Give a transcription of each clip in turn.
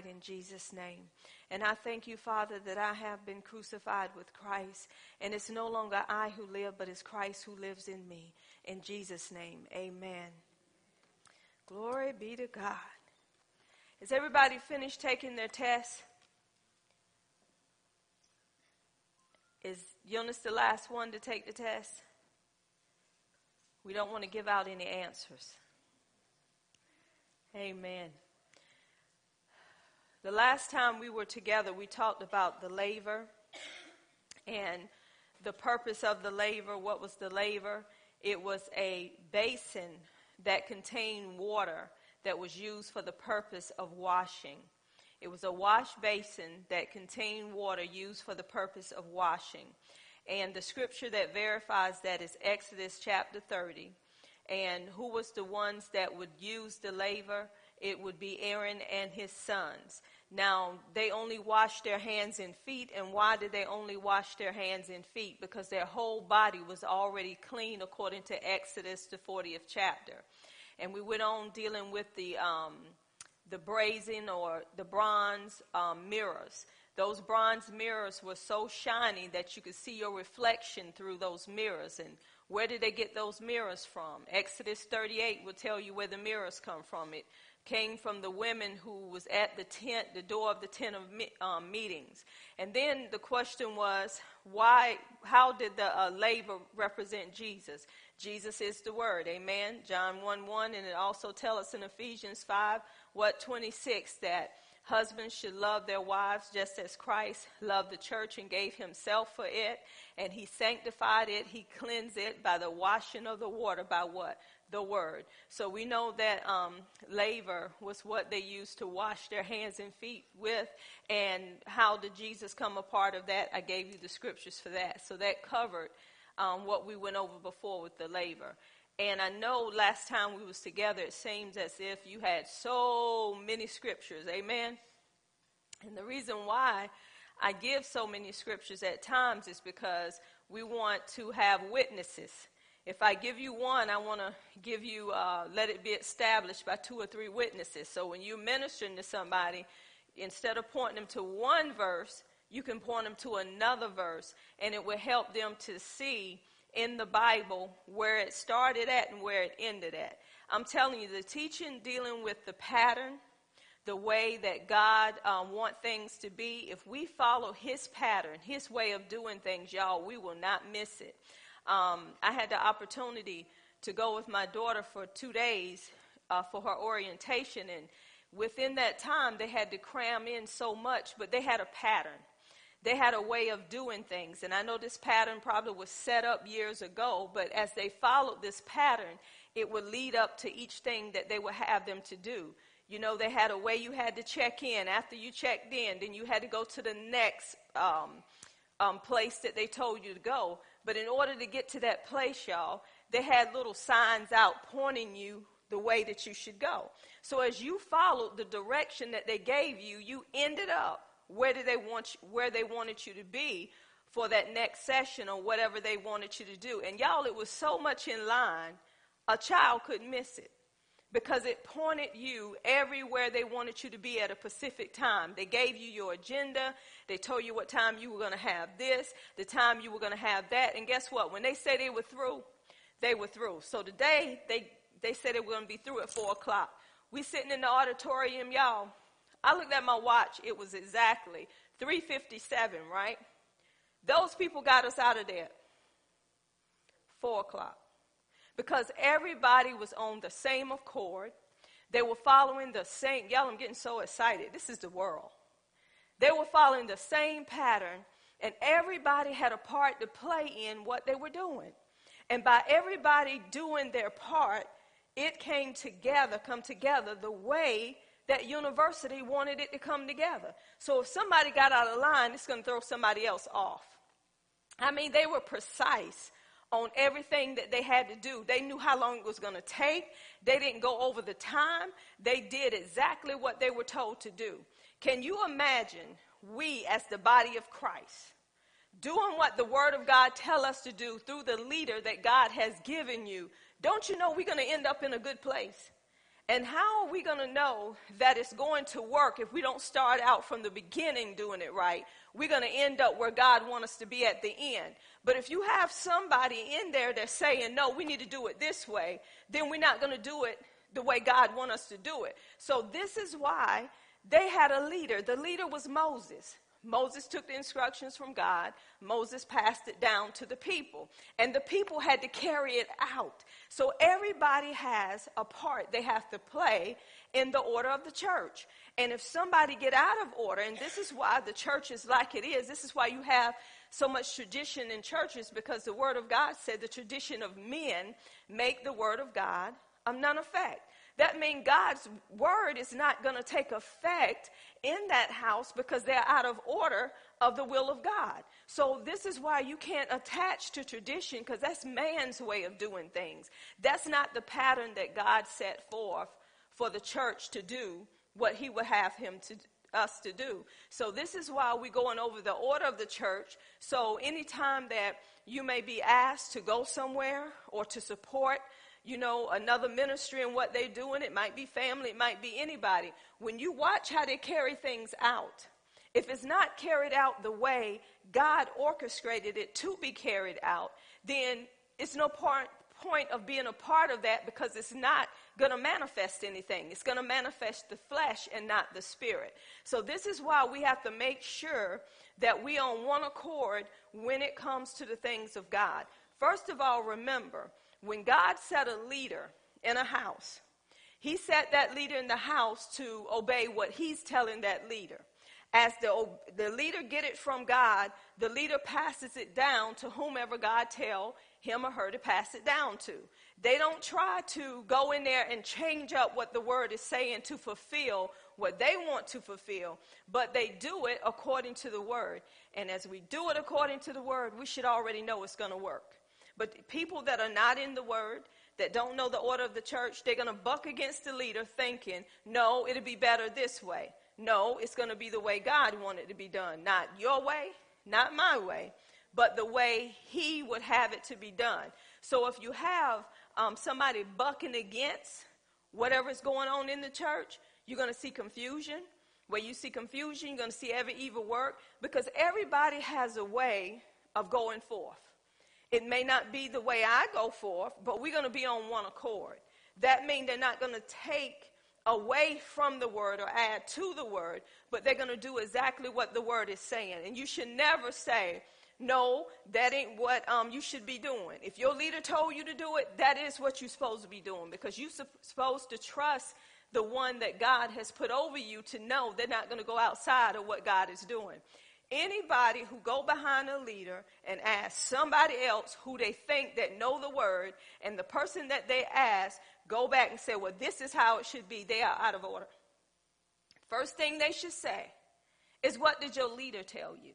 tonight in Jesus' name. And I thank you, Father, that I have been crucified with Christ. And it's no longer I who live, but it's Christ who lives in me. In Jesus' name, amen. Glory be to God. Has everybody finished taking their test? Is Eunice the last one to take the test? We don't want to give out any answers. Amen. The last time we were together, we talked about the laver and the purpose of the laver. What was the laver? It was a basin that contained water that was used for the purpose of washing. It was a wash basin that contained water used for the purpose of washing. And the scripture that verifies that is Exodus chapter 30. And who was the ones that would use the laver? It would be Aaron and his sons. Now, they only washed their hands and feet. And why did they only wash their hands and feet? Because their whole body was already clean according to Exodus, the 40th chapter. And we went on dealing with the, um, the brazen or the bronze um, mirrors. Those bronze mirrors were so shiny that you could see your reflection through those mirrors. And where did they get those mirrors from? Exodus 38 will tell you where the mirrors come from. It came from the women who was at the tent, the door of the tent of um, meetings. And then the question was, why, how did the uh, laver represent Jesus? Jesus is the word, amen. John 1 1, and it also tells us in Ephesians 5, what 26, that husbands should love their wives just as Christ loved the church and gave himself for it. And he sanctified it, he cleansed it by the washing of the water by what? The word. So we know that um, laver was what they used to wash their hands and feet with. And how did Jesus come a part of that? I gave you the scriptures for that. So that covered um, what we went over before with the laver. And I know last time we was together, it seems as if you had so many scriptures. Amen. And the reason why I give so many scriptures at times is because we want to have witnesses. If I give you one, I want to give you, uh, let it be established by two or three witnesses. So when you're ministering to somebody, instead of pointing them to one verse, you can point them to another verse, and it will help them to see in the Bible where it started at and where it ended at. I'm telling you, the teaching dealing with the pattern, the way that God um, wants things to be, if we follow His pattern, His way of doing things, y'all, we will not miss it um, I had the opportunity to go with my daughter for two days uh, for her orientation. And within that time, they had to cram in so much, but they had a pattern. They had a way of doing things. And I know this pattern probably was set up years ago, but as they followed this pattern, it would lead up to each thing that they would have them to do. You know, they had a way you had to check in. After you checked in, then you had to go to the next um, um, place that they told you to go. But in order to get to that place, y'all, they had little signs out pointing you the way that you should go. So as you followed the direction that they gave you, you ended up where did they want you, where they wanted you to be for that next session or whatever they wanted you to do. And y'all, it was so much in line, a child couldn't miss it because it pointed you everywhere they wanted you to be at a specific time. They gave you your agenda. They told you what time you were going to have this, the time you were going to have that. And guess what? When they say they were through, they were through. So today, they, they said they were going to be through at 4 o'clock. We sitting in the auditorium, y'all. I looked at my watch. It was exactly 357, right? Those people got us out of there. 4 o'clock because everybody was on the same accord. They were following the same, y'all, I'm getting so excited. This is the world. They were following the same pattern, and everybody had a part to play in what they were doing. And by everybody doing their part, it came together, come together the way that university wanted it to come together. So if somebody got out of line, it's going to throw somebody else off. I mean, they were precise on everything that they had to do. They knew how long it was going to take. They didn't go over the time. They did exactly what they were told to do. Can you imagine we as the body of Christ doing what the word of God tell us to do through the leader that God has given you? Don't you know we're going to end up in a good place? And how are we going to know that it's going to work if we don't start out from the beginning doing it right? We're going to end up where God wants us to be at the end. But if you have somebody in there that's saying, no, we need to do it this way, then we're not going to do it the way God wants us to do it. So this is why they had a leader. The leader was Moses. Moses took the instructions from God. Moses passed it down to the people. And the people had to carry it out. So everybody has a part they have to play in the order of the church. And if somebody get out of order, and this is why the church is like it is, this is why you have so much tradition in churches because the word of God said the tradition of men make the word of God of none effect. That means God's word is not going to take effect in that house because they're out of order of the will of God. So this is why you can't attach to tradition because that's man's way of doing things. That's not the pattern that God set forth for the church to do what he would have him to us to do. So this is why we're going over the order of the church. So anytime that you may be asked to go somewhere or to support you know, another ministry and what they're doing. It might be family, it might be anybody. When you watch how they carry things out, if it's not carried out the way God orchestrated it to be carried out, then it's no part, point of being a part of that because it's not going to manifest anything. It's going to manifest the flesh and not the spirit. So, this is why we have to make sure that we on one accord when it comes to the things of God. First of all, remember when God set a leader in a house, he set that leader in the house to obey what he's telling that leader. As the, the leader get it from God, the leader passes it down to whomever God tell him or her to pass it down to. They don't try to go in there and change up what the word is saying to fulfill what they want to fulfill, but they do it according to the word. And as we do it according to the word, we should already know it's going to work. But people that are not in the word, that don't know the order of the church, they're going to buck against the leader thinking, no, it'll be better this way. No, it's going to be the way God wanted to be done. Not your way, not my way, but the way He would have it to be done. So if you have um, somebody bucking against whatever's going on in the church, you're going to see confusion. Where you see confusion, you're going to see every evil work because everybody has a way of going forth. It may not be the way I go forth, but we're going to be on one accord. That means they're not going to take away from the word or add to the word, but they're going to do exactly what the word is saying. And you should never say, no, that ain't what um, you should be doing. If your leader told you to do it, that is what you're supposed to be doing because you're supposed to trust the one that God has put over you to know they're not going to go outside of what God is doing. Anybody who go behind a leader and ask somebody else who they think that know the word and the person that they ask go back and say well this is how it should be they are out of order. First thing they should say is what did your leader tell you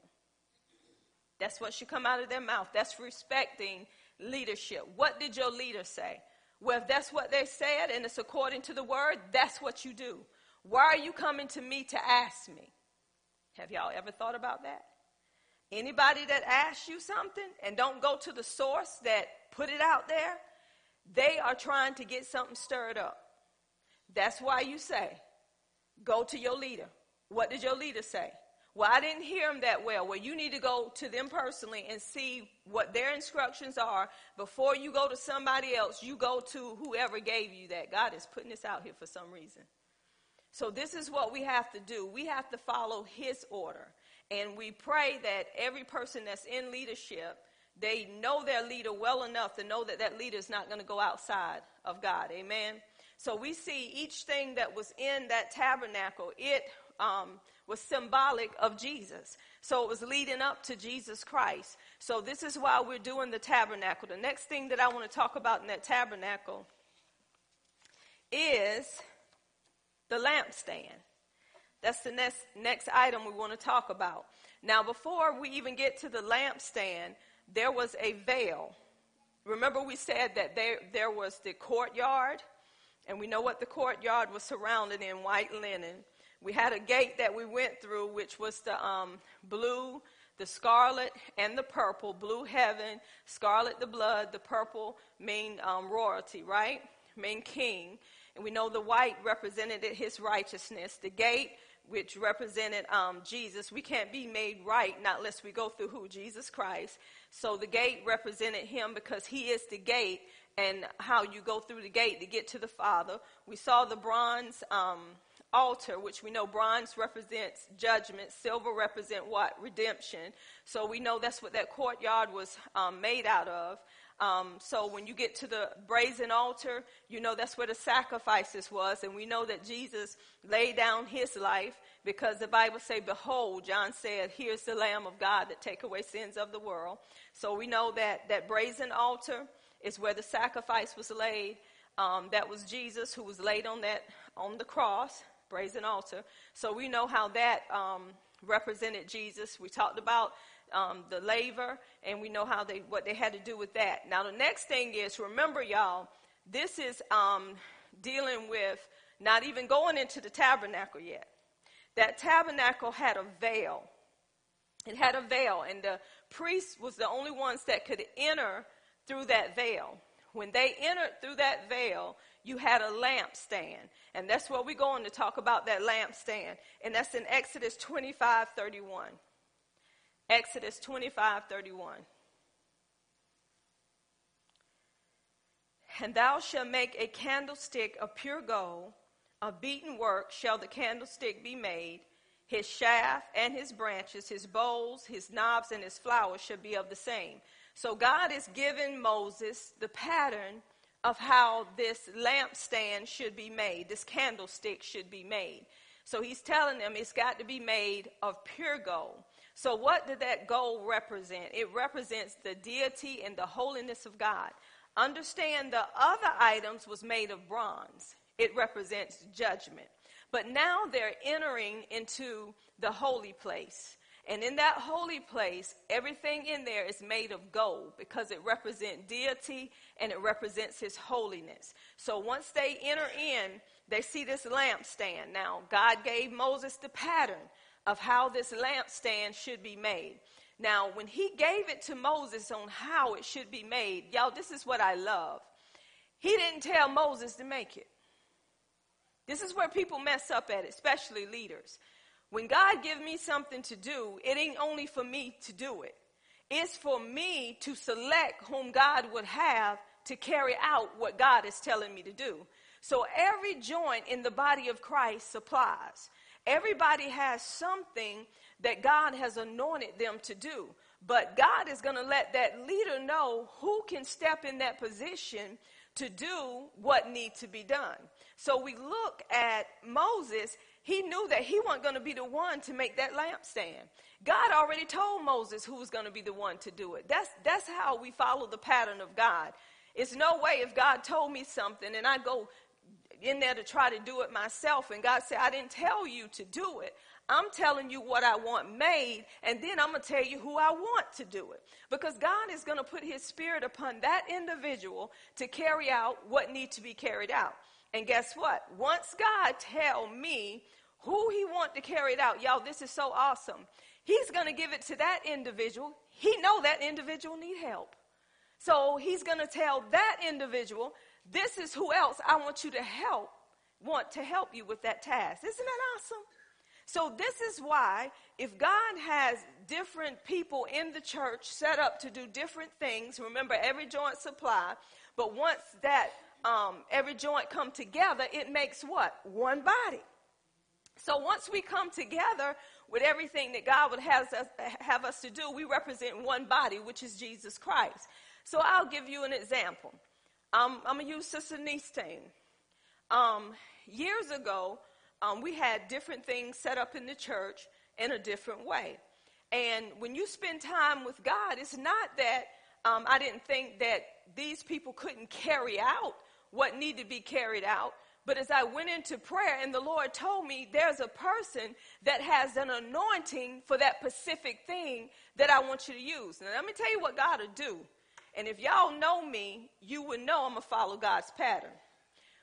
that's what should come out of their mouth that's respecting leadership what did your leader say well if that's what they said and it's according to the word that's what you do why are you coming to me to ask me have y'all ever thought about that? Anybody that asks you something and don't go to the source that put it out there, they are trying to get something stirred up. That's why you say, go to your leader. What did your leader say? Well, I didn't hear them that well. Well, you need to go to them personally and see what their instructions are. Before you go to somebody else, you go to whoever gave you that. God is putting this out here for some reason. So, this is what we have to do. We have to follow His order. And we pray that every person that's in leadership, they know their leader well enough to know that that leader is not going to go outside of God. Amen. So we see each thing that was in that tabernacle, it um, was symbolic of Jesus. So it was leading up to Jesus Christ. So this is why we're doing the tabernacle. The next thing that I want to talk about in that tabernacle is the lampstand. That's the next, next item we want to talk about. Now, before we even get to the lampstand, there was a veil. Remember, we said that there, there was the courtyard, and we know what the courtyard was surrounded in white linen. We had a gate that we went through, which was the um, blue, the scarlet, and the purple. Blue heaven, scarlet the blood, the purple mean um, royalty, right? Mean king. And we know the white represented his righteousness. The gate, which represented um, Jesus, we can't be made right not unless we go through who? Jesus Christ. So the gate represented him because he is the gate and how you go through the gate to get to the Father. We saw the bronze um, altar, which we know bronze represents judgment, silver represent what? Redemption. So we know that's what that courtyard was um, made out of. Um, so when you get to the brazen altar, you know that's where the sacrifices was, and we know that Jesus laid down his life because the Bible say, "Behold," John said, "Here's the Lamb of God that take away sins of the world." So we know that that brazen altar is where the sacrifice was laid. Um, that was Jesus who was laid on that on the cross, brazen altar. So we know how that um, represented Jesus. We talked about um, the laver, and we know how they what they had to do with that. Now the next thing is remember, y'all, this is um, dealing with not even going into the tabernacle yet. That tabernacle had a veil. It had a veil, and the priest was the only ones that could enter through that veil. When they entered through that veil, you had a lampstand. And that's what we're going to talk about that lampstand. And that's in Exodus 25 31. Exodus 25 31. And thou shalt make a candlestick of pure gold, of beaten work shall the candlestick be made. His shaft and his branches, his bowls, his knobs, and his flowers shall be of the same. So God is giving Moses the pattern of how this lampstand should be made, this candlestick should be made. So he's telling them it's got to be made of pure gold. So, what did that gold represent? It represents the deity and the holiness of God. Understand the other items was made of bronze. It represents judgment. But now they're entering into the holy place. And in that holy place, everything in there is made of gold because it represents deity and it represents his holiness. So once they enter in, they see this lampstand. Now, God gave Moses the pattern of how this lampstand should be made. Now, when he gave it to Moses on how it should be made, y'all, this is what I love. He didn't tell Moses to make it. This is where people mess up at it, especially leaders. When God gives me something to do, it ain't only for me to do it. It's for me to select whom God would have to carry out what God is telling me to do. So every joint in the body of Christ supplies. Everybody has something that God has anointed them to do. But God is going to let that leader know who can step in that position to do what needs to be done. So we look at Moses, he knew that he wasn't going to be the one to make that lampstand. God already told Moses who was going to be the one to do it. That's, that's how we follow the pattern of God. It's no way if God told me something and I go in there to try to do it myself. And God said, I didn't tell you to do it. I'm telling you what I want made, and then I'm going to tell you who I want to do it. Because God is going to put his spirit upon that individual to carry out what needs to be carried out. And guess what? Once God tell me who he want to carry it out, y'all, this is so awesome. He's going to give it to that individual. He know that individual need help. So he's going to tell that individual this is who else I want you to help, want to help you with that task. Isn't that awesome? So, this is why, if God has different people in the church set up to do different things, remember every joint supply, but once that um, every joint come together, it makes what? One body. So once we come together with everything that God would have us, have us to do, we represent one body, which is Jesus Christ. So I'll give you an example. Um, I'm going to use Sister Nistane. Um, years ago, um, we had different things set up in the church in a different way. And when you spend time with God, it's not that um, I didn't think that these people couldn't carry out what needed to be carried out. But as I went into prayer and the Lord told me there's a person that has an anointing for that specific thing that I want you to use. Now, let me tell you what God will do. And if y'all know me, you would know I'm to follow God's pattern.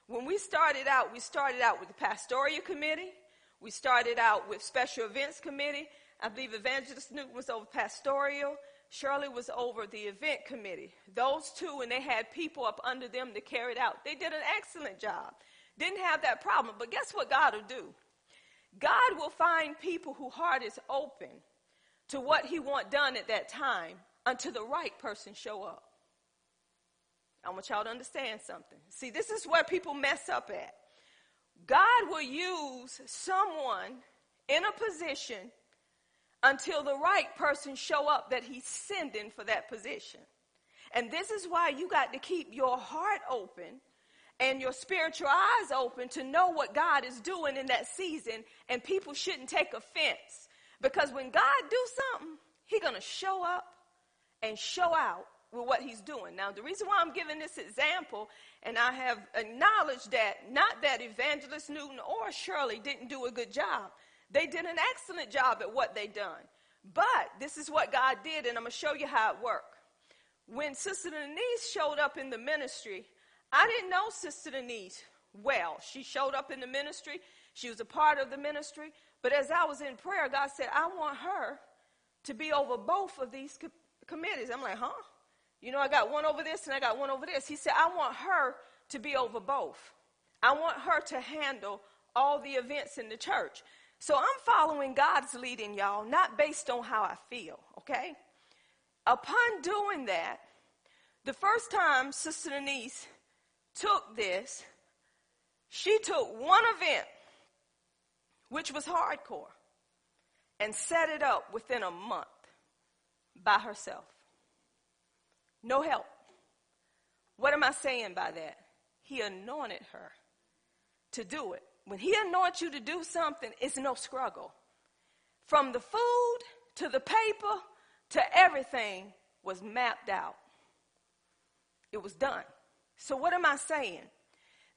When we started out, we started out with the pastoral committee. We started out with special events committee. I believe Evangelist Newton was over pastoral. Shirley was over the event committee. Those two, and they had people up under them to carry it out. They did an excellent job. didn't have that problem. But guess what God will do? God will find people whose heart is open to what he want done at that time until the right person show up. I want y'all to understand something. See, this is where people mess up at. God will use someone in a position until the right person show up that he's sending for that position. And this is why you got to keep your heart open and your spiritual eyes open to know what God is doing in that season and people shouldn't take offense because when God do something, He's going to show up and show out with what he's doing. Now, the reason why I'm giving this example, and I have acknowledged that not that Evangelist Newton or Shirley didn't do a good job. They did an excellent job at what they done. But this is what God did, and I'm going to show you how it worked. When Sister Denise showed up in the ministry, I didn't know Sister Denise well. She showed up in the ministry. She was a part of the ministry. But as I was in prayer, God said, I want her to be over both of these co- committees. I'm like, huh? You know, I got one over this and I got one over this. He said, I want her to be over both. I want her to handle all the events in the church. So I'm following God's leading, y'all, not based on how I feel, okay? Upon doing that, the first time Sister Denise took this, she took one event, which was hardcore, and set it up within a month by herself. No help. What am I saying by that? He anointed her to do it. When he anoints you to do something, it's no struggle. From the food to the paper to everything was mapped out. It was done. So what am I saying?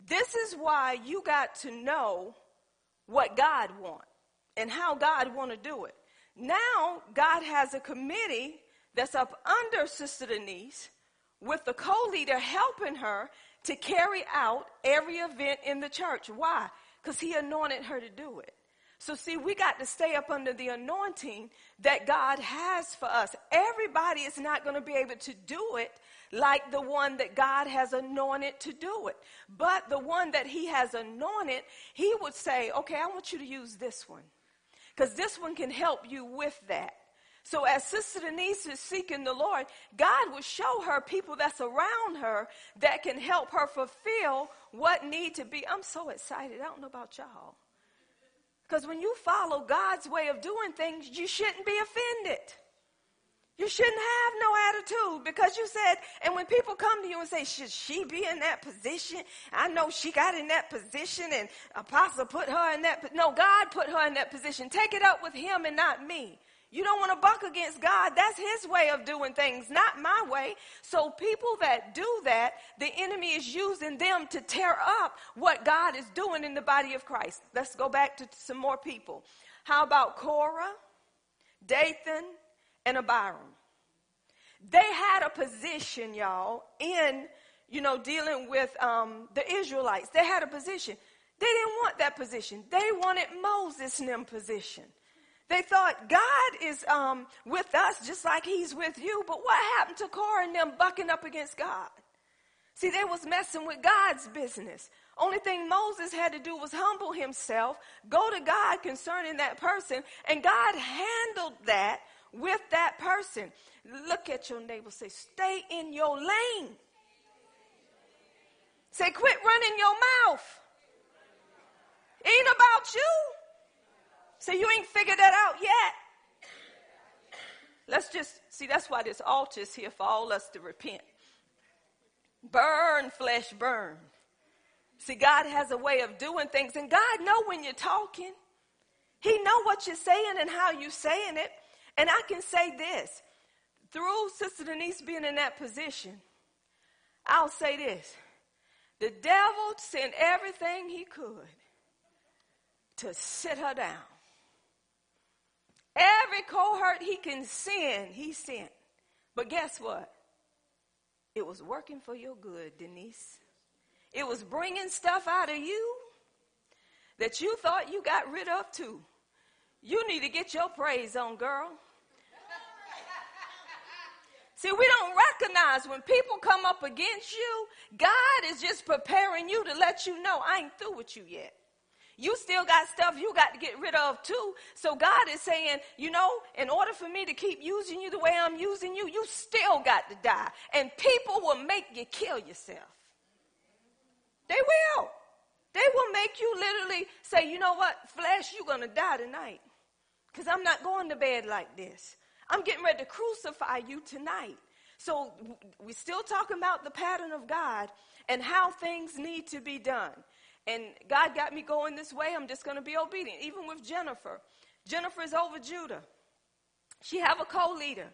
This is why you got to know what God wants and how God want to do it. Now God has a committee that's up under Sister Denise with the co-leader helping her to carry out every event in the church. Why? Because he anointed her to do it. So see, we got to stay up under the anointing that God has for us. Everybody is not going to be able to do it like the one that God has anointed to do it. But the one that he has anointed, he would say, okay, I want you to use this one. Because this one can help you with that. So as Sister Denise is seeking the Lord, God will show her people that's around her that can help her fulfill what need to be. I'm so excited. I don't know about y'all. Because when you follow God's way of doing things, you shouldn't be offended. You shouldn't have no attitude because you said, and when people come to you and say, should she be in that position? I know she got in that position and apostle put her in that. No, God put her in that position. Take it up with him and not me. You don't want to buck against God. That's his way of doing things, not my way. So people that do that, the enemy is using them to tear up what God is doing in the body of Christ. Let's go back to some more people. How about Korah, Dathan, and Abiram? They had a position, y'all, in, you know, dealing with um, the Israelites. They had a position. They didn't want that position. They wanted Moses' position. They thought God is um, with us just like he's with you. But what happened to Korah and them bucking up against God? See, they was messing with God's business. Only thing Moses had to do was humble himself, go to God concerning that person, and God handled that with that person. Look at your neighbor, say, stay in your lane. Say, quit running your mouth. Ain't about you. So you ain't figured that out yet. Let's just see that's why this altar is here for all us to repent. Burn, flesh, burn. See, God has a way of doing things, and God know when you're talking. He know what you're saying and how you're saying it. And I can say this through Sister Denise being in that position, I'll say this. The devil sent everything he could to sit her down. Every cohort he can send, he sent. But guess what? It was working for your good, Denise. It was bringing stuff out of you that you thought you got rid of too. You need to get your praise on, girl. See, we don't recognize when people come up against you, God is just preparing you to let you know, I ain't through with you yet. You still got stuff you got to get rid of too. So God is saying, you know, in order for me to keep using you the way I'm using you, you still got to die. And people will make you kill yourself. They will. They will make you literally say, you know what, flesh, you're going to die tonight. Because I'm not going to bed like this. I'm getting ready to crucify you tonight. So we're still talking about the pattern of God and how things need to be done. And God got me going this way. I'm just going to be obedient. Even with Jennifer. Jennifer is over Judah. She have a co-leader.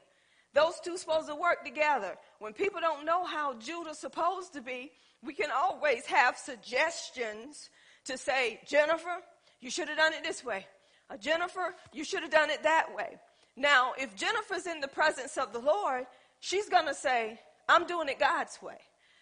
Those two supposed to work together. When people don't know how Judah's supposed to be, we can always have suggestions to say, Jennifer, you should have done it this way. Uh, Jennifer, you should have done it that way. Now, if Jennifer's in the presence of the Lord, she's going to say, I'm doing it God's way.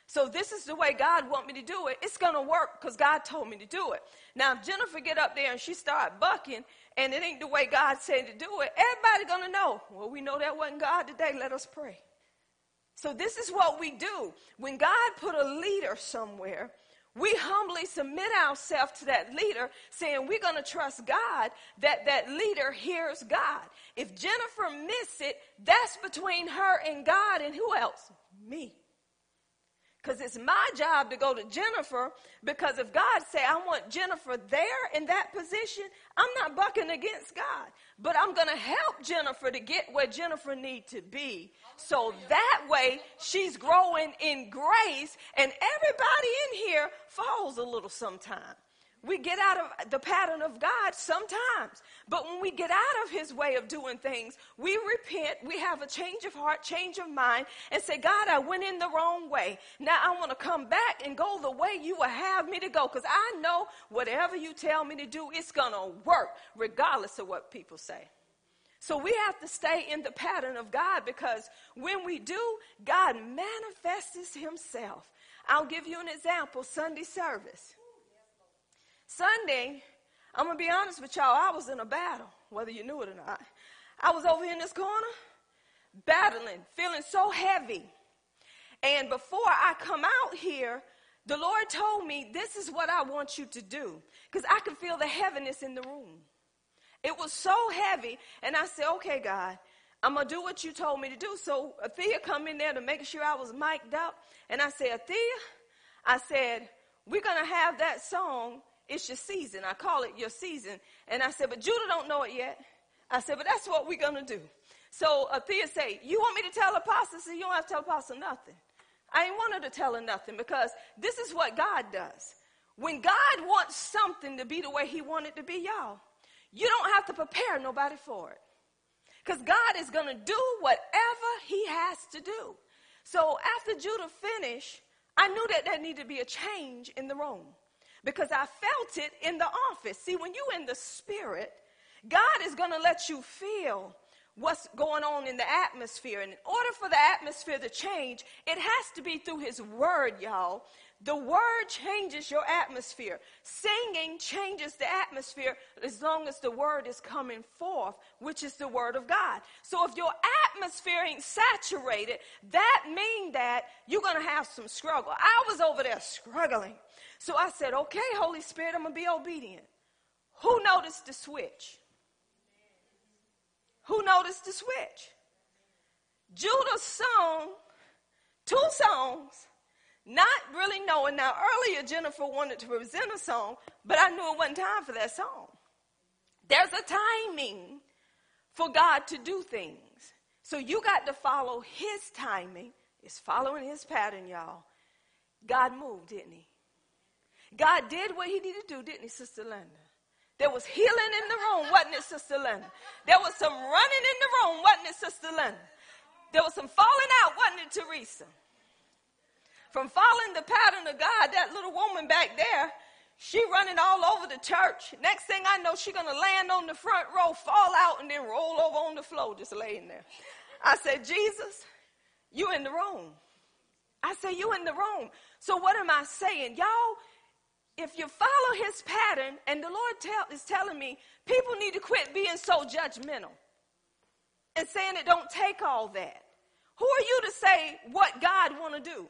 So this is the way God want me to do it. It's going to work because God told me to do it. Now, if Jennifer get up there and she start bucking and it ain't the way God said to do it, everybody going to know. Well, we know that wasn't God today. Let us pray. So this is what we do. When God put a leader somewhere, we humbly submit ourselves to that leader, saying we're going to trust God that that leader hears God. If Jennifer miss it, that's between her and God and who else? Me. Because it's my job to go to Jennifer because if God say I want Jennifer there in that position, I'm not bucking against God. But I'm going to help Jennifer to get where Jennifer need to be. So that way she's growing in grace and everybody in here falls a little sometime. We get out of the pattern of God sometimes. But when we get out of his way of doing things, we repent, we have a change of heart, change of mind, and say, God, I went in the wrong way. Now I want to come back and go the way you will have me to go. Because I know whatever you tell me to do, it's going to work, regardless of what people say. So we have to stay in the pattern of God because when we do, God manifests himself. I'll give you an example Sunday service. Sunday, I'm going to be honest with y'all, I was in a battle, whether you knew it or not. I was over in this corner, battling, feeling so heavy. And before I come out here, the Lord told me, This is what I want you to do. Because I could feel the heaviness in the room. It was so heavy. And I said, Okay, God, I'm going to do what you told me to do. So Athea come in there to make sure I was mic'd up. And I said, Athea, I said, we're going to have that song it's your season. I call it your season. And I said, but Judah don't know it yet. I said, but that's what we're going to do. So Athea say, you want me to tell Apostle? So you don't have to tell Apostle nothing. I ain't want her to tell her nothing because this is what God does. When God wants something to be the way he wanted to be, y'all, you don't have to prepare nobody for it. Because God is going to do whatever he has to do. So after Judah finished, I knew that there needed to be a change in the room because I felt it in the office. See, when you're in the spirit, God is going to let you feel what's going on in the atmosphere. And in order for the atmosphere to change, it has to be through His Word, y'all. The Word changes your atmosphere. Singing changes the atmosphere as long as the Word is coming forth, which is the Word of God. So if your atmosphere ain't saturated, that means that you're going to have some struggle. I was over there struggling. So I said, okay, Holy Spirit, I'm going to be obedient. Who noticed the switch? Who noticed the switch? Judah sung two songs, not really knowing. Now, earlier, Jennifer wanted to present a song, but I knew it wasn't time for that song. There's a timing for God to do things. So you got to follow his timing. It's following his pattern, y'all. God moved, didn't he? God did what he needed to do, didn't he, Sister Linda? There was healing in the room, wasn't it, Sister Linda? There was some running in the room, wasn't it, Sister Linda? There was some falling out, wasn't it, Teresa? From following the pattern of God, that little woman back there, she running all over the church. Next thing I know, she gonna land on the front row, fall out, and then roll over on the floor, just laying there. I said, Jesus, you in the room. I said, you in the room. So what am I saying? Y'all, if you follow his pattern, and the Lord tell, is telling me people need to quit being so judgmental and saying it don't take all that. Who are you to say what God want to do?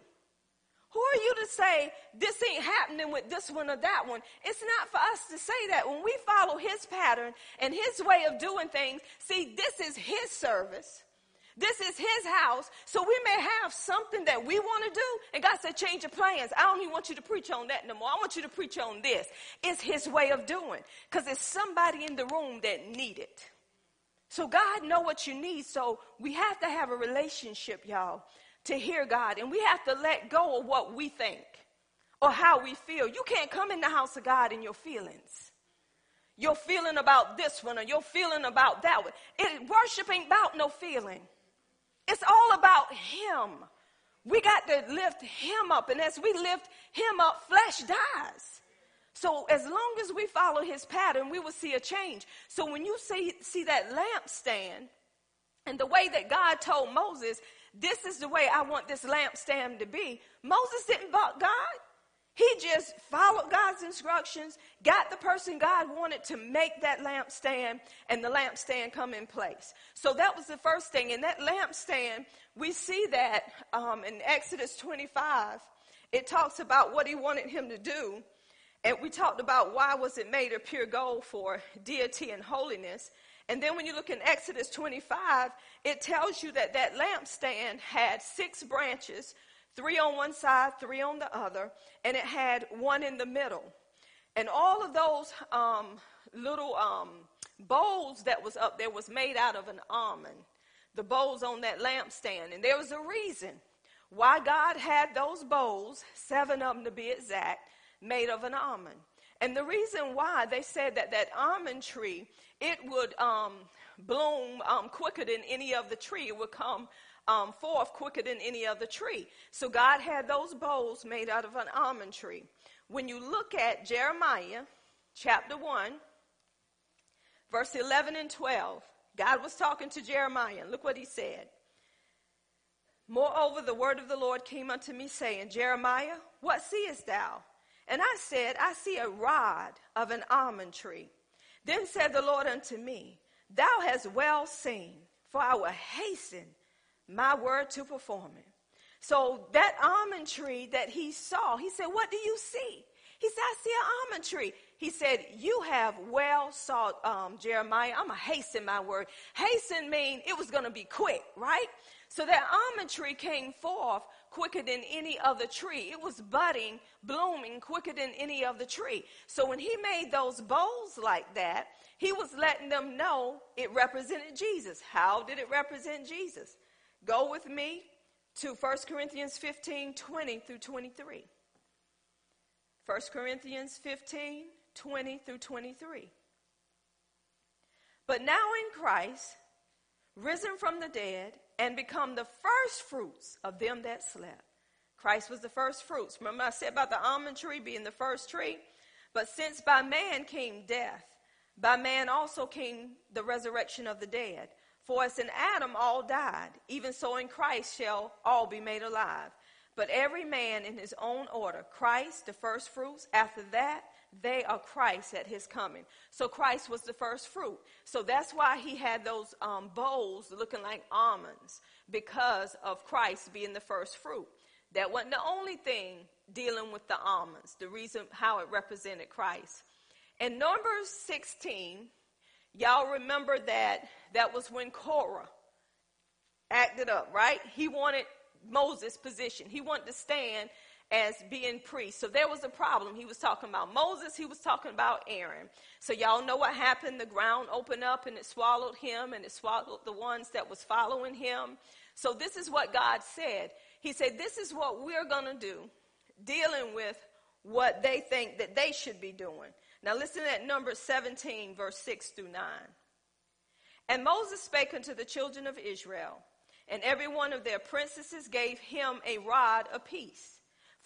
Who are you to say this ain't happening with this one or that one? It's not for us to say that. When we follow his pattern and his way of doing things, see, this is his service. This is his house. So we may have something that we want to do. And God said, change your plans. I don't even want you to preach on that no more. I want you to preach on this. It's his way of doing. Because there's somebody in the room that need it. So God know what you need. So we have to have a relationship, y'all, to hear God. And we have to let go of what we think or how we feel. You can't come in the house of God in your feelings. You're feeling about this one or you're feeling about that one. It, worship ain't about no feeling. It's all about Him. We got to lift Him up. And as we lift Him up, flesh dies. So as long as we follow His pattern, we will see a change. So when you see, see that lampstand, and the way that God told Moses, this is the way I want this lampstand to be, Moses didn't buck God. He just followed God's instructions, got the person God wanted to make that lampstand, and the lampstand come in place. So that was the first thing. In that lampstand, we see that um, in Exodus 25, it talks about what he wanted him to do. And we talked about why was it made of pure gold for deity and holiness. And then when you look in Exodus 25, it tells you that that lampstand had six branches three on one side, three on the other, and it had one in the middle. And all of those um, little um, bowls that was up there was made out of an almond. The bowls on that lampstand, and there was a reason why God had those bowls, seven of them to be exact, made of an almond. And the reason why they said that that almond tree, it would um, bloom um, quicker than any other tree. It would come um, forth quicker than any other tree. So God had those bowls made out of an almond tree. When you look at Jeremiah chapter 1, verse 11 and 12, God was talking to Jeremiah. Look what he said. Moreover, the word of the Lord came unto me, saying, Jeremiah, what seest thou? And I said, I see a rod of an almond tree. Then said the Lord unto me, Thou hast well seen, for I will hasten my word to perform it. So that almond tree that he saw, he said, What do you see? He said, I see an almond tree. He said, You have well sought, um, Jeremiah. I'm going to hasten my word. Hasten mean it was going to be quick, right? So that almond tree came forth quicker than any other tree. It was budding, blooming quicker than any other tree. So when he made those bowls like that, he was letting them know it represented Jesus. How did it represent Jesus? Go with me to 1 Corinthians 15 20 through 23. 1 Corinthians 15 20 through 23. But now in Christ, risen from the dead, and become the first fruits of them that slept. Christ was the first fruits. Remember, I said about the almond tree being the first tree? But since by man came death, by man also came the resurrection of the dead. For as in Adam all died, even so in Christ shall all be made alive. But every man in his own order Christ, the first fruits. After that, they are Christ at his coming. So Christ was the first fruit. So that's why he had those um, bowls looking like almonds, because of Christ being the first fruit. That wasn't the only thing dealing with the almonds, the reason how it represented Christ. In Numbers 16, Y'all remember that that was when Korah acted up, right? He wanted Moses' position. He wanted to stand as being priest. So there was a problem. He was talking about Moses, he was talking about Aaron. So y'all know what happened. The ground opened up and it swallowed him and it swallowed the ones that was following him. So this is what God said. He said, This is what we're gonna do, dealing with what they think that they should be doing. Now listen at number 17, verse 6 through 9. And Moses spake unto the children of Israel, and every one of their princesses gave him a rod apiece.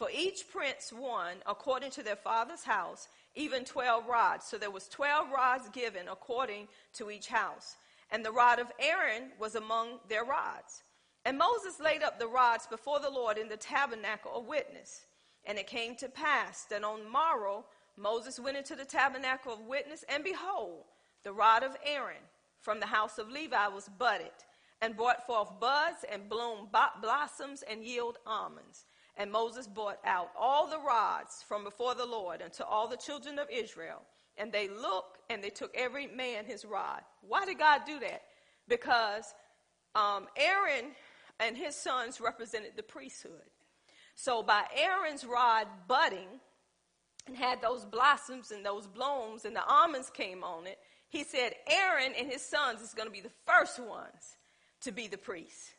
For each prince one, according to their father's house, even twelve rods. So there was twelve rods given according to each house. And the rod of Aaron was among their rods. And Moses laid up the rods before the Lord in the tabernacle of witness. And it came to pass that on morrow Moses went into the tabernacle of witness, and behold, the rod of Aaron from the house of Levi was budded, and brought forth buds and bloom blossoms and yield almonds. And Moses brought out all the rods from before the Lord unto all the children of Israel. And they looked and they took every man his rod. Why did God do that? Because um, Aaron and his sons represented the priesthood. So by Aaron's rod budding and had those blossoms and those blooms and the almonds came on it, he said Aaron and his sons is going to be the first ones to be the priests.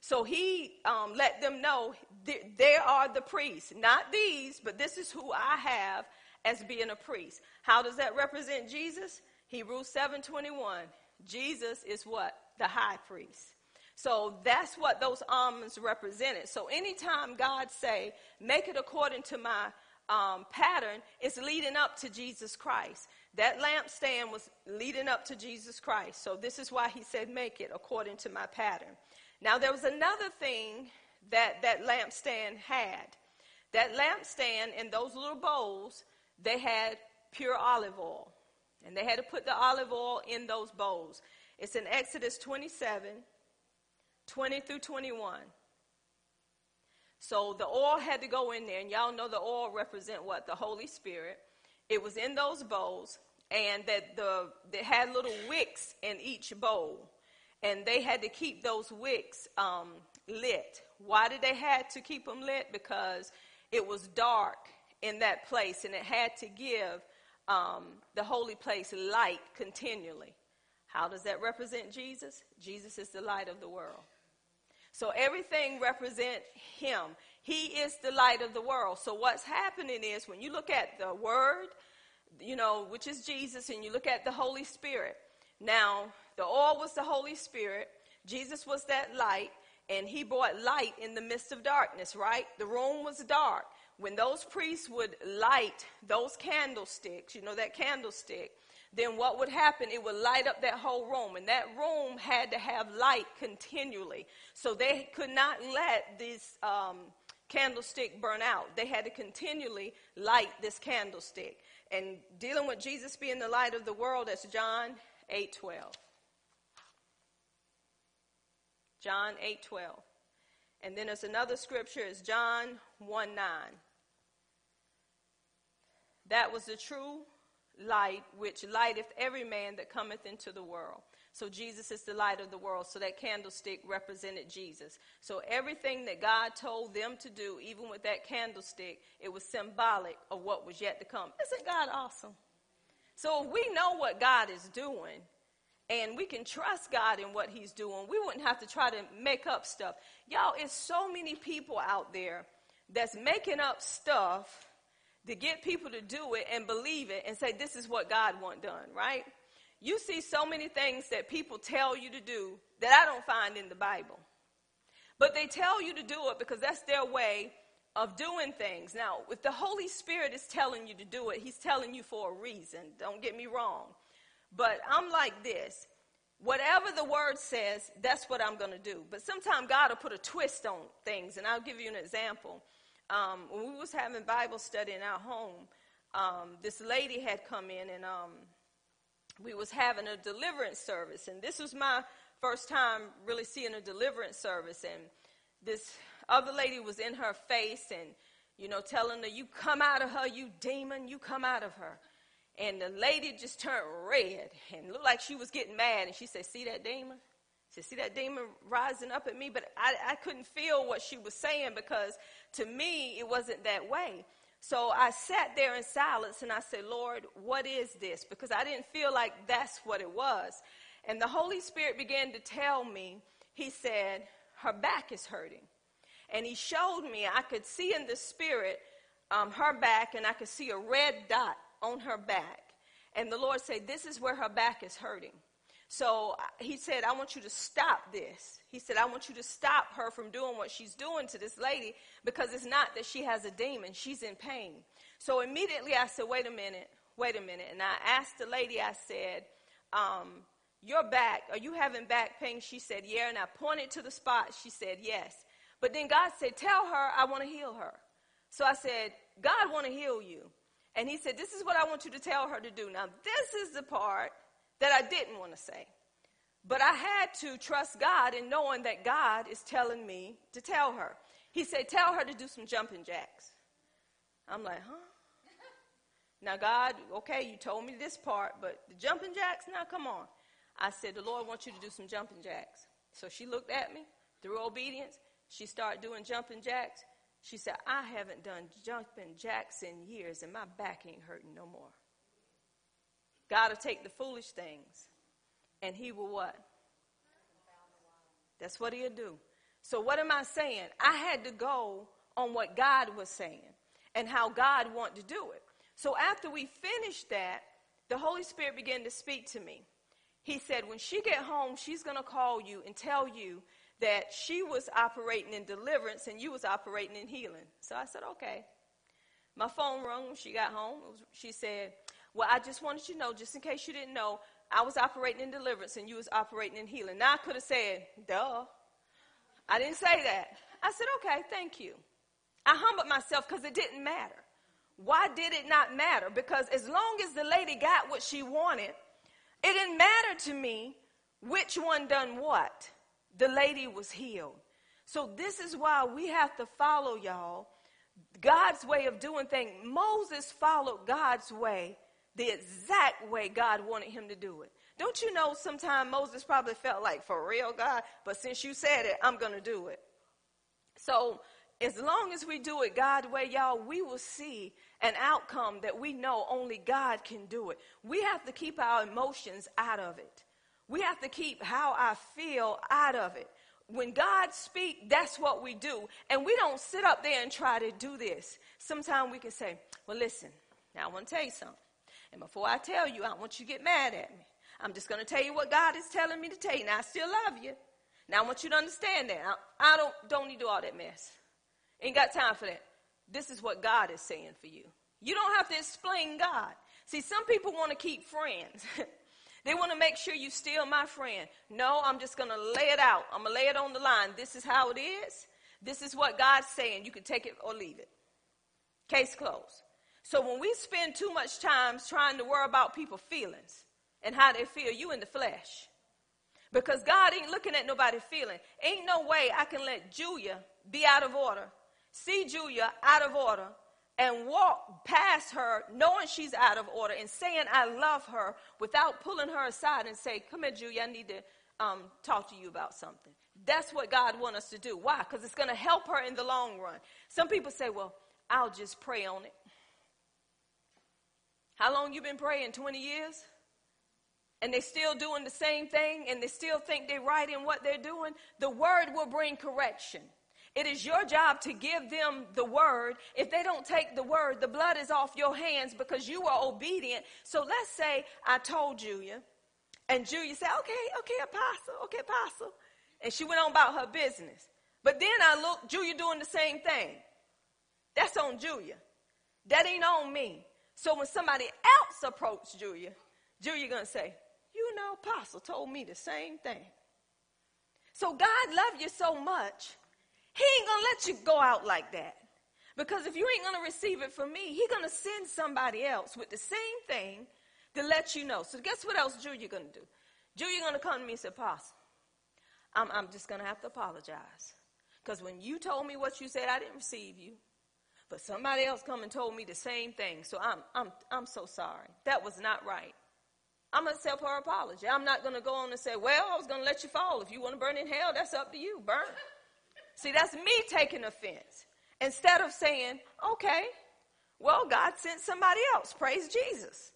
So he um, let them know they are the priests, not these, but this is who I have as being a priest. How does that represent Jesus? Hebrews 7:21. Jesus is what? The high priest. So that's what those almonds represented. So anytime God say, make it according to my um, pattern, it's leading up to Jesus Christ. That lampstand was leading up to Jesus Christ. So this is why he said, make it according to my pattern. Now, there was another thing that that lampstand had. That lampstand and those little bowls, they had pure olive oil. And they had to put the olive oil in those bowls. It's in Exodus 27, 20 through 21. So the oil had to go in there, and y'all know the oil represent what? The Holy Spirit. It was in those bowls, and that the they had little wicks in each bowl and they had to keep those wicks um, lit. Why did they had to keep them lit? Because it was dark in that place, and it had to give um, the holy place light continually. How does that represent Jesus? Jesus is the light of the world. So everything represents him. He is the light of the world. So what's happening is when you look at the word, you know, which is Jesus, and you look at the Holy Spirit. Now, the oil was the Holy Spirit. Jesus was that light, and he brought light in the midst of darkness, right? The room was dark. When those priests would light those candlesticks, you know, that candlestick, then what would happen? It would light up that whole room. And that room had to have light continually. So they could not let this um, candlestick burn out. They had to continually light this candlestick. And dealing with Jesus being the light of the world, that's John 8 12. John 8 12. And then there's another scripture, is John 1 9. That was the true light which lighteth every man that cometh into the world. So Jesus is the light of the world. So that candlestick represented Jesus. So everything that God told them to do, even with that candlestick, it was symbolic of what was yet to come. Isn't God awesome? So if we know what God is doing, and we can trust God in what He's doing. We wouldn't have to try to make up stuff. Y'all, it's so many people out there that's making up stuff to get people to do it and believe it and say, this is what God want done, right? You see so many things that people tell you to do that I don't find in the Bible. But they tell you to do it because that's their way of doing things. Now, if the Holy Spirit is telling you to do it, He's telling you for a reason. Don't get me wrong. But I'm like this. Whatever the word says, that's what I'm going to do. But sometimes God will put a twist on things, and I'll give you an example. Um, when we was having Bible study in our home, um, this lady had come in, and um, we was having a deliverance service, and this was my first time really seeing a deliverance service, and this other lady was in her face, and you know, telling her, "You come out of her, you demon! You come out of her." And the lady just turned red and looked like she was getting mad. And she said, See that demon? She said, See that demon rising up at me? But I, I couldn't feel what she was saying because to me, it wasn't that way. So I sat there in silence and I said, Lord, what is this? Because I didn't feel like that's what it was. And the Holy Spirit began to tell me, He said, Her back is hurting. And He showed me, I could see in the spirit um, her back, and I could see a red dot on her back. And the Lord said, This is where her back is hurting. So uh, he said, I want you to stop this. He said, I want you to stop her from doing what she's doing to this lady because it's not that she has a demon, she's in pain. So immediately I said, Wait a minute, wait a minute. And I asked the lady, I said, um, Your back, are you having back pain? She said, Yeah. And I pointed to the spot. She said, Yes. But then God said, Tell her I want to heal her. So I said, God want to heal you. And he said, This is what I want you to tell her to do. Now, this is the part that I didn't want to say. But I had to trust God in knowing that God is telling me to tell her. He said, Tell her to do some jumping jacks. I'm like, Huh? Now, God, okay, you told me this part, but the jumping jacks, now come on. I said, The Lord wants you to do some jumping jacks. So she looked at me through obedience. She started doing jumping jacks. She said, I haven't done jumping jacks in years, and my back ain't hurting no more. God will take the foolish things, and He will what? That's what He'll do. So, what am I saying? I had to go on what God was saying and how God wanted to do it. So, after we finished that, the Holy Spirit began to speak to me. He said, When she get home, she's going to call you and tell you that she was operating in deliverance and you was operating in healing. So I said, okay. My phone rang when she got home. Was, she said, well, I just wanted you to know, just in case you didn't know, I was operating in deliverance and you was operating in healing. Now I could have said, duh. I didn't say that. I said, okay, thank you. I humbled myself because it didn't matter. Why did it not matter? Because as long as the lady got what she wanted, it didn't matter to me which one done what the lady was healed. So this is why we have to follow y'all God's way of doing things. Moses followed God's way the exact way God wanted him to do it. Don't you know sometimes Moses probably felt like, for real, God, but since you said it, I'm going to do it. So as long as we do it God's way, y'all, we will see an outcome that we know only God can do it. We have to keep our emotions out of it. We have to keep how I feel out of it. When God speaks, that's what we do. And we don't sit up there and try to do this. Sometimes we can say, well, listen, now I want to tell you something. And before I tell you, I want you to get mad at me. I'm just going to tell you what God is telling me to tell you. Now, I still love you. Now, I want you to understand that. I, I don't, don't need to do all that mess. Ain't got time for that. This is what God is saying for you. You don't have to explain God. See, some people want to keep friends. They want to make sure you steal my friend. No, I'm just going to lay it out. I'm going to lay it on the line. This is how it is. This is what God's saying. You can take it or leave it. Case closed. So when we spend too much time trying to worry about people's feelings and how they feel, you in the flesh. Because God ain't looking at nobody's feeling. Ain't no way I can let Julia be out of order, see Julia out of order, and walk past her knowing she's out of order and saying I love her without pulling her aside and say, come here, Julia, I need to um, talk to you about something. That's what God wants us to do. Why? Because it's going to help her in the long run. Some people say, well, I'll just pray on it. How long you been praying? 20 years? And they still doing the same thing and they still think they're right in what they're doing? The word will bring correction. It is your job to give them the word. If they don't take the word, the blood is off your hands because you are obedient. So let's say I told Julia, and Julia said, okay, okay, apostle, okay, apostle. And she went on about her business. But then I look, Julia doing the same thing. That's on Julia. That ain't on me. So when somebody else approached Julia, Julia gonna say, you know, apostle told me the same thing. So God loved you so much he ain't gonna let you go out like that. Because if you ain't gonna receive it from me, he gonna send somebody else with the same thing to let you know. So guess what else Julia gonna do? Julia gonna come to me and say, Apostle, I'm, I'm just gonna have to apologize. Because when you told me what you said, I didn't receive you. But somebody else come and told me the same thing. So I'm, I'm, I'm so sorry. That was not right. I'm going to accept her apology. I'm not going to go on and say, well, I was going to let you fall. If you want to burn in hell, that's up to you. Burn. See, that's me taking offense. Instead of saying, okay, well, God sent somebody else. Praise Jesus.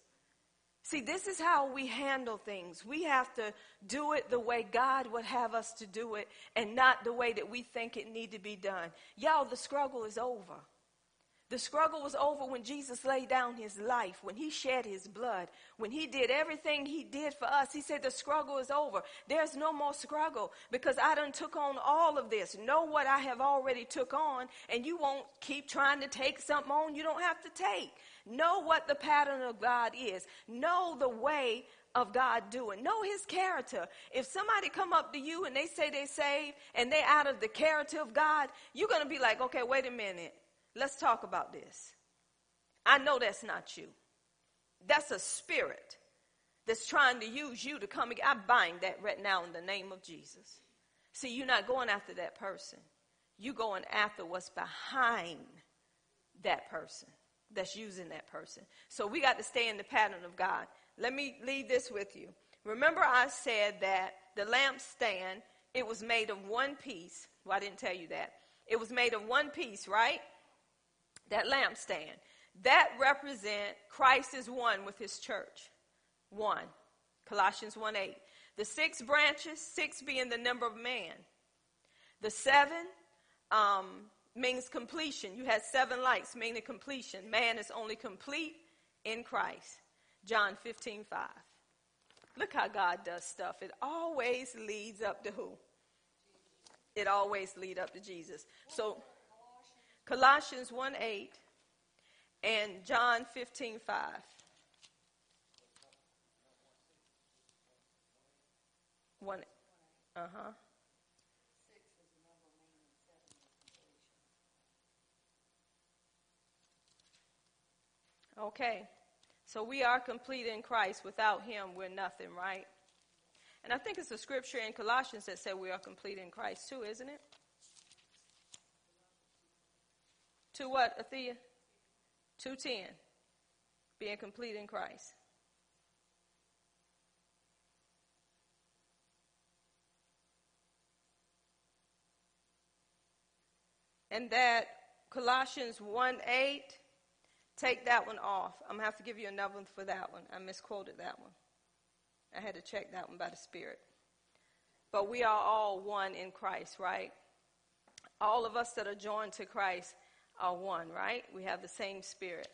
See, this is how we handle things. We have to do it the way God would have us to do it and not the way that we think it need to be done. Y'all, the struggle is over. The struggle was over when Jesus laid down his life, when he shed his blood, when he did everything he did for us. He said the struggle is over. There's no more struggle because I done took on all of this. Know what I have already took on and you won't keep trying to take something on you don't have to take. Know what the pattern of God is. Know the way of God doing. Know his character. If somebody come up to you and they say they saved and they out of the character of God, you're going to be like, okay, wait a minute. Let's talk about this. I know that's not you. That's a spirit. that's trying to use you to come. I bind that right now in the name of Jesus. See, you're not going after that person. You're going after what's behind that person that's using that person. So we got to stay in the pattern of God. Let me leave this with you. Remember, I said that the lampstand, it was made of one piece. Well, I didn't tell you that. It was made of one piece, right? That lampstand. That represent Christ is one with his church. One. Colossians 1 8. The six branches, six being the number of man. The seven um, means completion. You had seven lights, meaning completion. Man is only complete in Christ. John 15 5. Look how God does stuff. It always leads up to who? It always lead up to Jesus. So Colossians 1 8 and John 15 5. One, uh huh. Okay. So we are complete in Christ. Without him, we're nothing, right? And I think it's a scripture in Colossians that said we are complete in Christ too, isn't it? To what, Athea? 210. Being complete in Christ. And that Colossians 1 8 Take that one off. I'm going to have to give you another one for that one. I misquoted that one. I had to check that one by the Spirit. But we are all one in Christ, right? All of us that are joined to Christ are one, right? We have the same Spirit.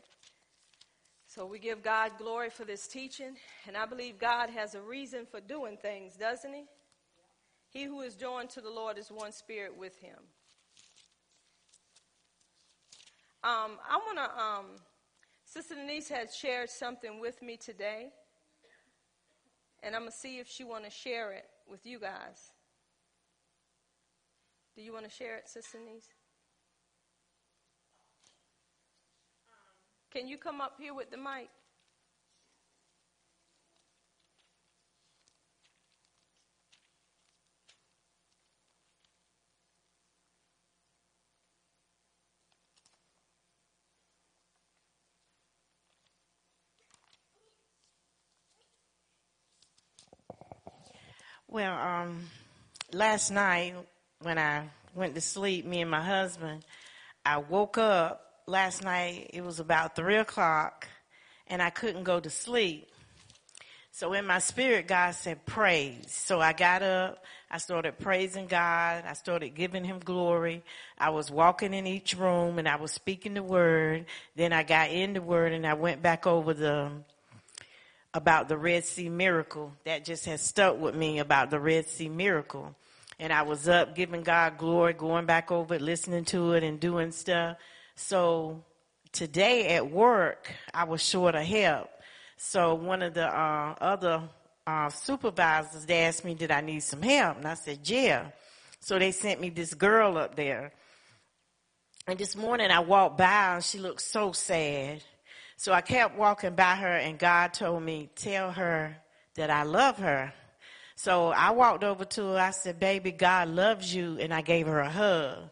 So we give God glory for this teaching, and I believe God has a reason for doing things, doesn't He? He who is joined to the Lord is one spirit with Him. Um, I want to um, Sister Denise has shared something with me today, and I'm going to see if she want to share it with you guys. Do you want to share it, Sister Denise? Can you come up here with the mic? Well, um, last night when I went to sleep, me and my husband, I woke up last night. It was about three o'clock, and I couldn't go to sleep. So in my spirit, God said, praise. So I got up. I started praising God. I started giving him glory. I was walking in each room and I was speaking the word. Then I got in the word and I went back over the about the Red Sea miracle. That just has stuck with me about the Red Sea miracle. And I was up giving God glory, going back over it, listening to it and doing stuff. So today at work, I was short of help. So one of the uh, other uh, supervisors they asked me, did I need some help? And I said, yeah. So they sent me this girl up there. And this morning I walked by and she looked so sad. So I kept walking by her and God told me, tell her that I love her. So I walked over to her. I said, baby, God loves you. And I gave her a hug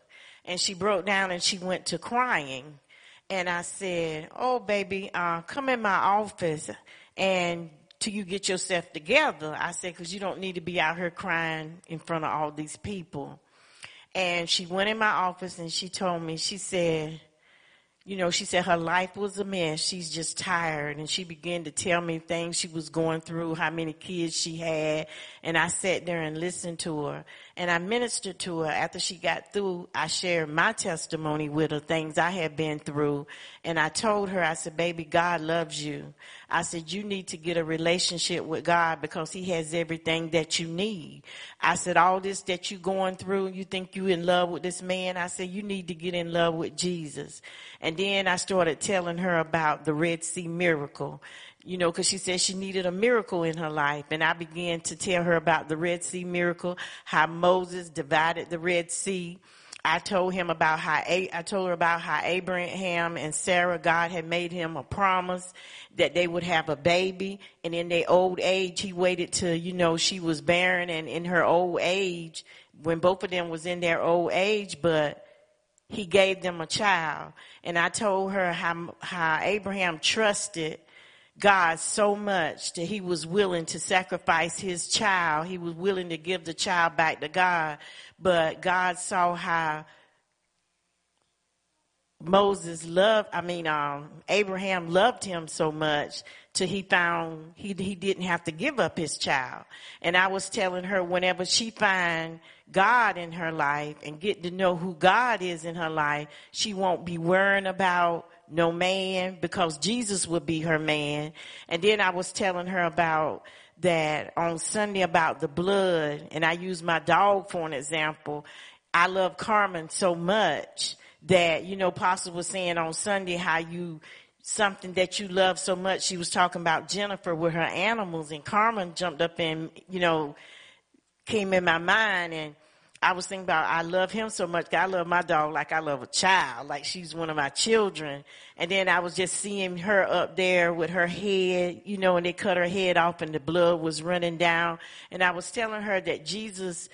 and she broke down and she went to crying. And I said, oh baby, uh, come in my office and till you get yourself together. I said, cause you don't need to be out here crying in front of all these people. And she went in my office and she told me, she said, you know, she said her life was a mess. She's just tired. And she began to tell me things she was going through, how many kids she had. And I sat there and listened to her. And I ministered to her. After she got through, I shared my testimony with her, things I had been through. And I told her, I said, baby, God loves you. I said, you need to get a relationship with God because he has everything that you need. I said, all this that you're going through, you think you're in love with this man. I said, you need to get in love with Jesus. And then I started telling her about the Red Sea miracle you know, because she said she needed a miracle in her life. And I began to tell her about the Red Sea miracle, how Moses divided the Red Sea I told him about how I told her about how Abraham and Sarah, God had made him a promise that they would have a baby, and in their old age, he waited till you know she was barren, and in her old age, when both of them was in their old age, but he gave them a child. And I told her how how Abraham trusted God so much that he was willing to sacrifice his child. He was willing to give the child back to God. But God saw how Moses loved, I mean, um, Abraham loved him so much till he found he, he didn't have to give up his child. And I was telling her whenever she find God in her life and get to know who God is in her life, she won't be worrying about no man because Jesus will be her man. And then I was telling her about that on Sunday about the blood and I use my dog for an example. I love Carmen so much that, you know, Pastor was saying on Sunday how you, something that you love so much. She was talking about Jennifer with her animals and Carmen jumped up and, you know, came in my mind and I was thinking about I love him so much. I love my dog like I love a child, like she's one of my children. And then I was just seeing her up there with her head, you know, and they cut her head off and the blood was running down. And I was telling her that Jesus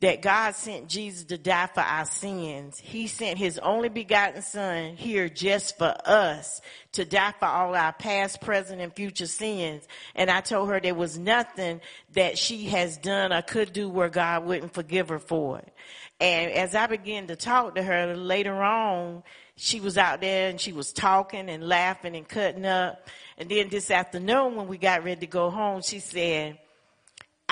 that God sent Jesus to die for our sins. He sent his only begotten son here just for us to die for all our past, present, and future sins. And I told her there was nothing that she has done or could do where God wouldn't forgive her for it. And as I began to talk to her later on, she was out there and she was talking and laughing and cutting up. And then this afternoon when we got ready to go home, she said,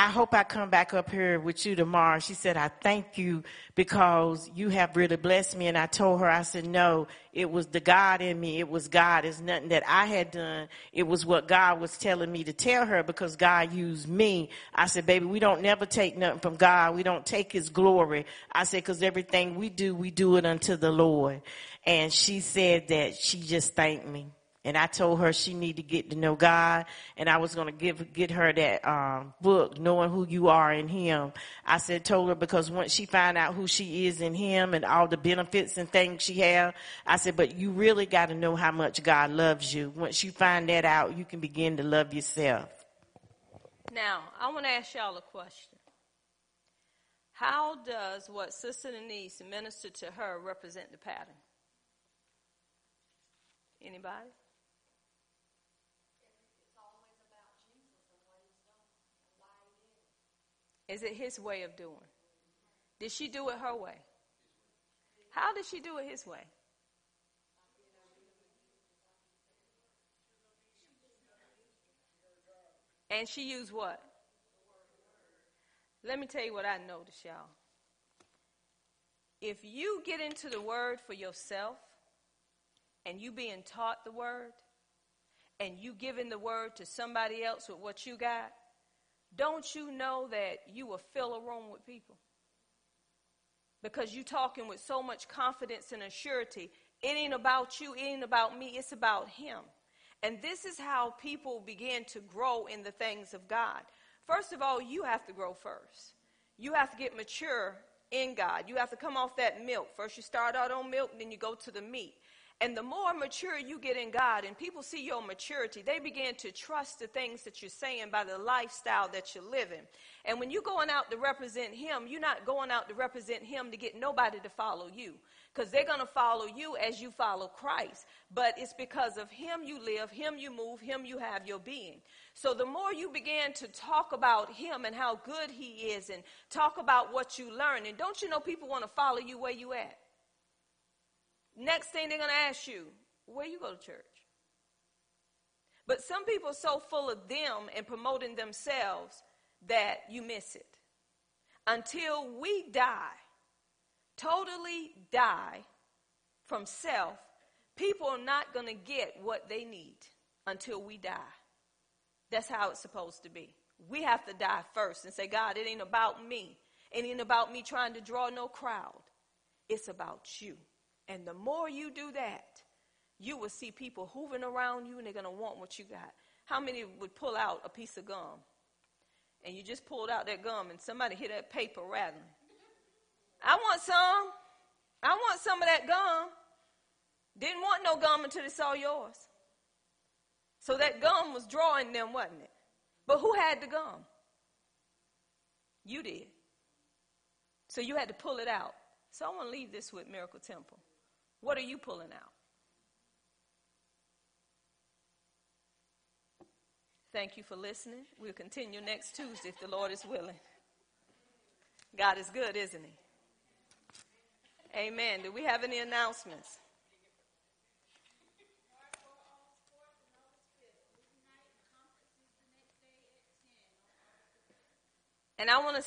I hope I come back up here with you tomorrow. She said, I thank you because you have really blessed me. And I told her, I said, no, it was the God in me. It was God. It's nothing that I had done. It was what God was telling me to tell her because God used me. I said, baby, we don't never take nothing from God. We don't take his glory. I said, cause everything we do, we do it unto the Lord. And she said that she just thanked me. And I told her she need to get to know God, and I was going to give get her that um, book, knowing who you are in Him. I said, told her because once she find out who she is in Him and all the benefits and things she have, I said, but you really got to know how much God loves you. Once you find that out, you can begin to love yourself. Now, I want to ask y'all a question. How does what Sister Denise ministered to her represent the pattern? Anybody? Is it his way of doing? Did she do it her way? How did she do it his way? And she used what? Let me tell you what I noticed, y'all. If you get into the word for yourself and you being taught the word and you giving the word to somebody else with what you got, don't you know that you will fill a room with people? Because you're talking with so much confidence and assurity. It ain't about you, it ain't about me, it's about him. And this is how people begin to grow in the things of God. First of all, you have to grow first. You have to get mature in God. You have to come off that milk. First, you start out on milk, then you go to the meat. And the more mature you get in God and people see your maturity, they begin to trust the things that you're saying by the lifestyle that you're living. And when you're going out to represent Him, you're not going out to represent Him to get nobody to follow you. Because they're going to follow you as you follow Christ. But it's because of Him you live, Him you move, Him you have your being. So the more you begin to talk about Him and how good He is and talk about what you learn, and don't you know people want to follow you where you at? Next thing they're going to ask you, where you go to church? But some people are so full of them and promoting themselves that you miss it. Until we die, totally die from self, people are not going to get what they need until we die. That's how it's supposed to be. We have to die first and say, God, it ain't about me. It ain't about me trying to draw no crowd. It's about you. And the more you do that, you will see people hooving around you and they're going to want what you got. How many would pull out a piece of gum? And you just pulled out that gum and somebody hit that paper rattling. I want some. I want some of that gum. Didn't want no gum until they saw yours. So that gum was drawing them, wasn't it? But who had the gum? You did. So you had to pull it out. So I want to leave this with Miracle Temple. What are you pulling out? Thank you for listening. We'll continue next Tuesday if the Lord is willing. God is good, isn't He? Amen. Do we have any announcements? And I want to say,